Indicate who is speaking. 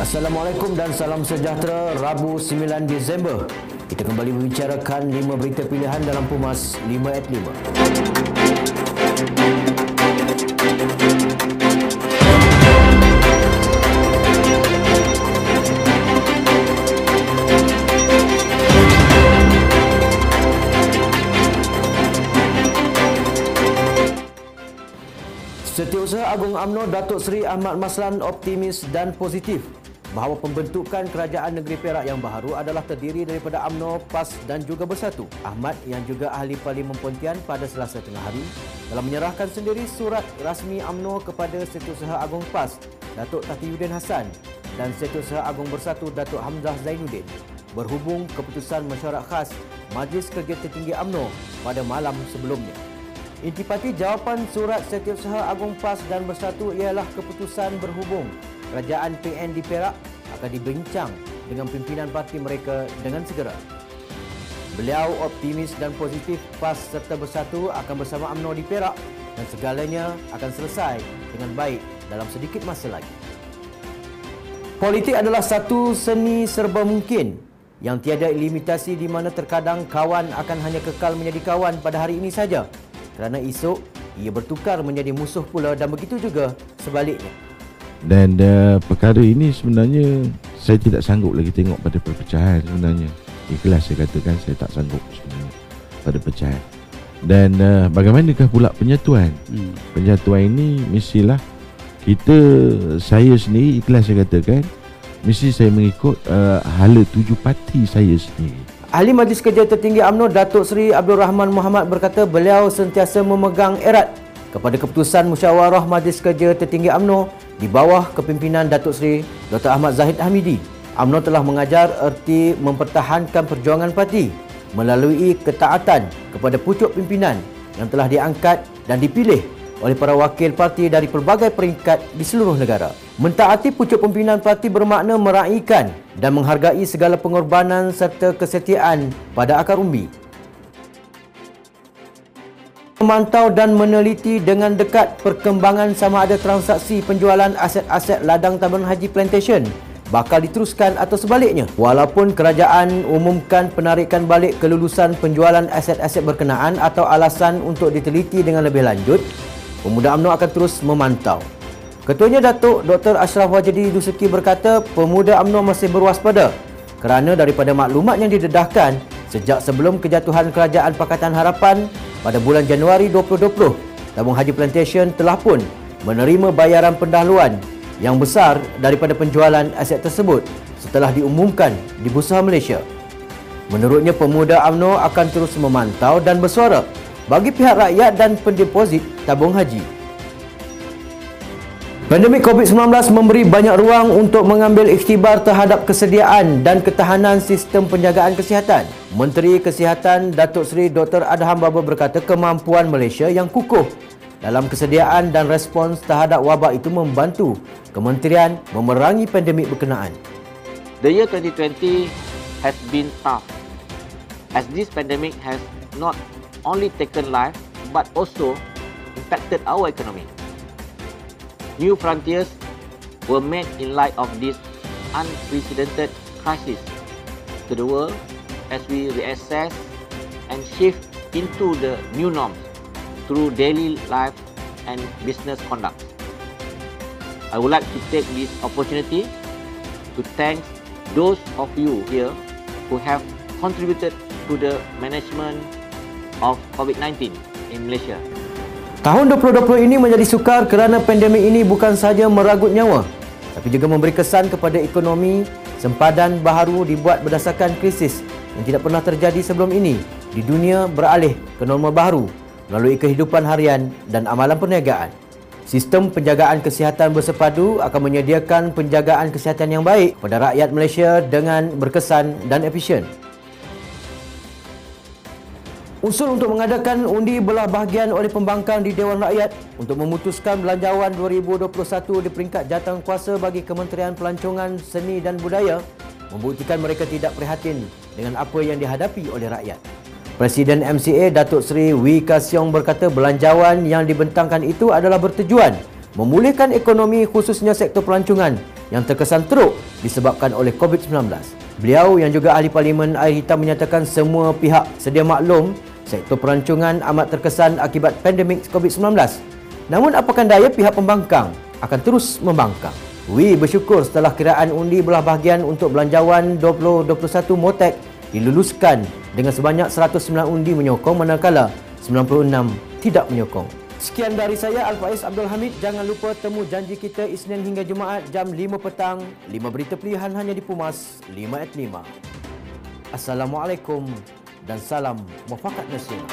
Speaker 1: Assalamualaikum dan salam sejahtera Rabu 9 Disember. Kita kembali membicarakan 5 berita pilihan dalam Pumas 5 at 5. Setiausaha Agung AMNO Datuk Seri Ahmad Maslan optimis dan positif bahawa pembentukan kerajaan negeri Perak yang baru adalah terdiri daripada AMNO, PAS dan juga Bersatu. Ahmad yang juga ahli Parlimen Pontian pada Selasa tengah hari telah menyerahkan sendiri surat rasmi AMNO kepada Setiausaha Agung PAS Datuk Tati Yudin Hassan dan Setiausaha Agung Bersatu Datuk Hamzah Zainuddin berhubung keputusan mesyuarat khas Majlis Kerja Tertinggi AMNO pada malam sebelumnya. Intipati jawapan surat Setiausaha Agung PAS dan Bersatu ialah keputusan berhubung kerajaan PN di Perak akan dibincang dengan pimpinan parti mereka dengan segera. Beliau optimis dan positif PAS serta Bersatu akan bersama UMNO di Perak dan segalanya akan selesai dengan baik dalam sedikit masa lagi. Politik adalah satu seni serba mungkin yang tiada limitasi di mana terkadang kawan akan hanya kekal menjadi kawan pada hari ini saja kerana esok ia bertukar menjadi musuh pula dan begitu juga sebaliknya.
Speaker 2: Dan uh, perkara ini sebenarnya saya tidak sanggup lagi tengok pada perpecahan sebenarnya. Ikhlas saya katakan saya tak sanggup sebenarnya pada pecahan. Dan uh, bagaimanakah pula penyatuan? Hmm. Penyatuan ini mestilah kita saya sendiri ikhlas saya katakan mesti saya mengikut uh, hala tuju parti saya sendiri.
Speaker 1: Ahli Majlis Kerja Tertinggi UMNO Datuk Seri Abdul Rahman Muhammad berkata beliau sentiasa memegang erat kepada keputusan musyawarah Majlis Kerja Tertinggi UMNO di bawah kepimpinan Datuk Seri Dr. Ahmad Zahid Hamidi. UMNO telah mengajar erti mempertahankan perjuangan parti melalui ketaatan kepada pucuk pimpinan yang telah diangkat dan dipilih oleh para wakil parti dari pelbagai peringkat di seluruh negara. Mentaati pucuk pimpinan parti bermakna meraihkan dan menghargai segala pengorbanan serta kesetiaan pada akar umbi. Memantau dan meneliti dengan dekat perkembangan sama ada transaksi penjualan aset-aset ladang tabung haji plantation bakal diteruskan atau sebaliknya. Walaupun kerajaan umumkan penarikan balik kelulusan penjualan aset-aset berkenaan atau alasan untuk diteliti dengan lebih lanjut, Pemuda UMNO akan terus memantau. Ketuanya Datuk Dr. Ashraf Wajidi Dusuki berkata Pemuda UMNO masih berwaspada kerana daripada maklumat yang didedahkan sejak sebelum kejatuhan Kerajaan Pakatan Harapan pada bulan Januari 2020, Tabung Haji Plantation telah pun menerima bayaran pendahuluan yang besar daripada penjualan aset tersebut setelah diumumkan di Bursa Malaysia. Menurutnya, Pemuda UMNO akan terus memantau dan bersuara bagi pihak rakyat dan pendeposit tabung haji. Pandemik COVID-19 memberi banyak ruang untuk mengambil ikhtibar terhadap kesediaan dan ketahanan sistem penjagaan kesihatan. Menteri Kesihatan Datuk Seri Dr. Adham Baba berkata kemampuan Malaysia yang kukuh dalam kesediaan dan respons terhadap wabak itu membantu kementerian memerangi pandemik berkenaan.
Speaker 3: The year 2020 has been tough as this pandemic has not only taken life but also impacted our economy. New frontiers were made in light of this unprecedented crisis to the world as we reassess and shift into the new norms through daily life and business conduct. I would like to take this opportunity to thank those of you here who have contributed to the management of COVID-19 in Malaysia.
Speaker 1: Tahun 2020 ini menjadi sukar kerana pandemik ini bukan sahaja meragut nyawa tapi juga memberi kesan kepada ekonomi sempadan baharu dibuat berdasarkan krisis yang tidak pernah terjadi sebelum ini di dunia beralih ke normal baru melalui kehidupan harian dan amalan perniagaan. Sistem penjagaan kesihatan bersepadu akan menyediakan penjagaan kesihatan yang baik kepada rakyat Malaysia dengan berkesan dan efisien. Usul untuk mengadakan undi belah bahagian oleh pembangkang di Dewan Rakyat untuk memutuskan belanjawan 2021 di peringkat jatang kuasa bagi Kementerian Pelancongan Seni dan Budaya membuktikan mereka tidak prihatin dengan apa yang dihadapi oleh rakyat. Presiden MCA Datuk Seri Wee Ka Siong berkata belanjawan yang dibentangkan itu adalah bertujuan memulihkan ekonomi khususnya sektor pelancongan yang terkesan teruk disebabkan oleh COVID-19. Beliau yang juga ahli parlimen air hitam menyatakan semua pihak sedia maklum sektor pelancongan amat terkesan akibat pandemik COVID-19. Namun apakan daya pihak pembangkang akan terus membangkang. Wi bersyukur setelah kiraan undi belah bahagian untuk belanjawan 2021 Motek diluluskan dengan sebanyak 109 undi menyokong manakala 96 tidak menyokong. Sekian dari saya Al-Faiz Abdul Hamid. Jangan lupa temu janji kita Isnin hingga Jumaat jam 5 petang. 5 berita pilihan hanya di Pumas 5 at 5. Assalamualaikum dan salam muafakat nasional.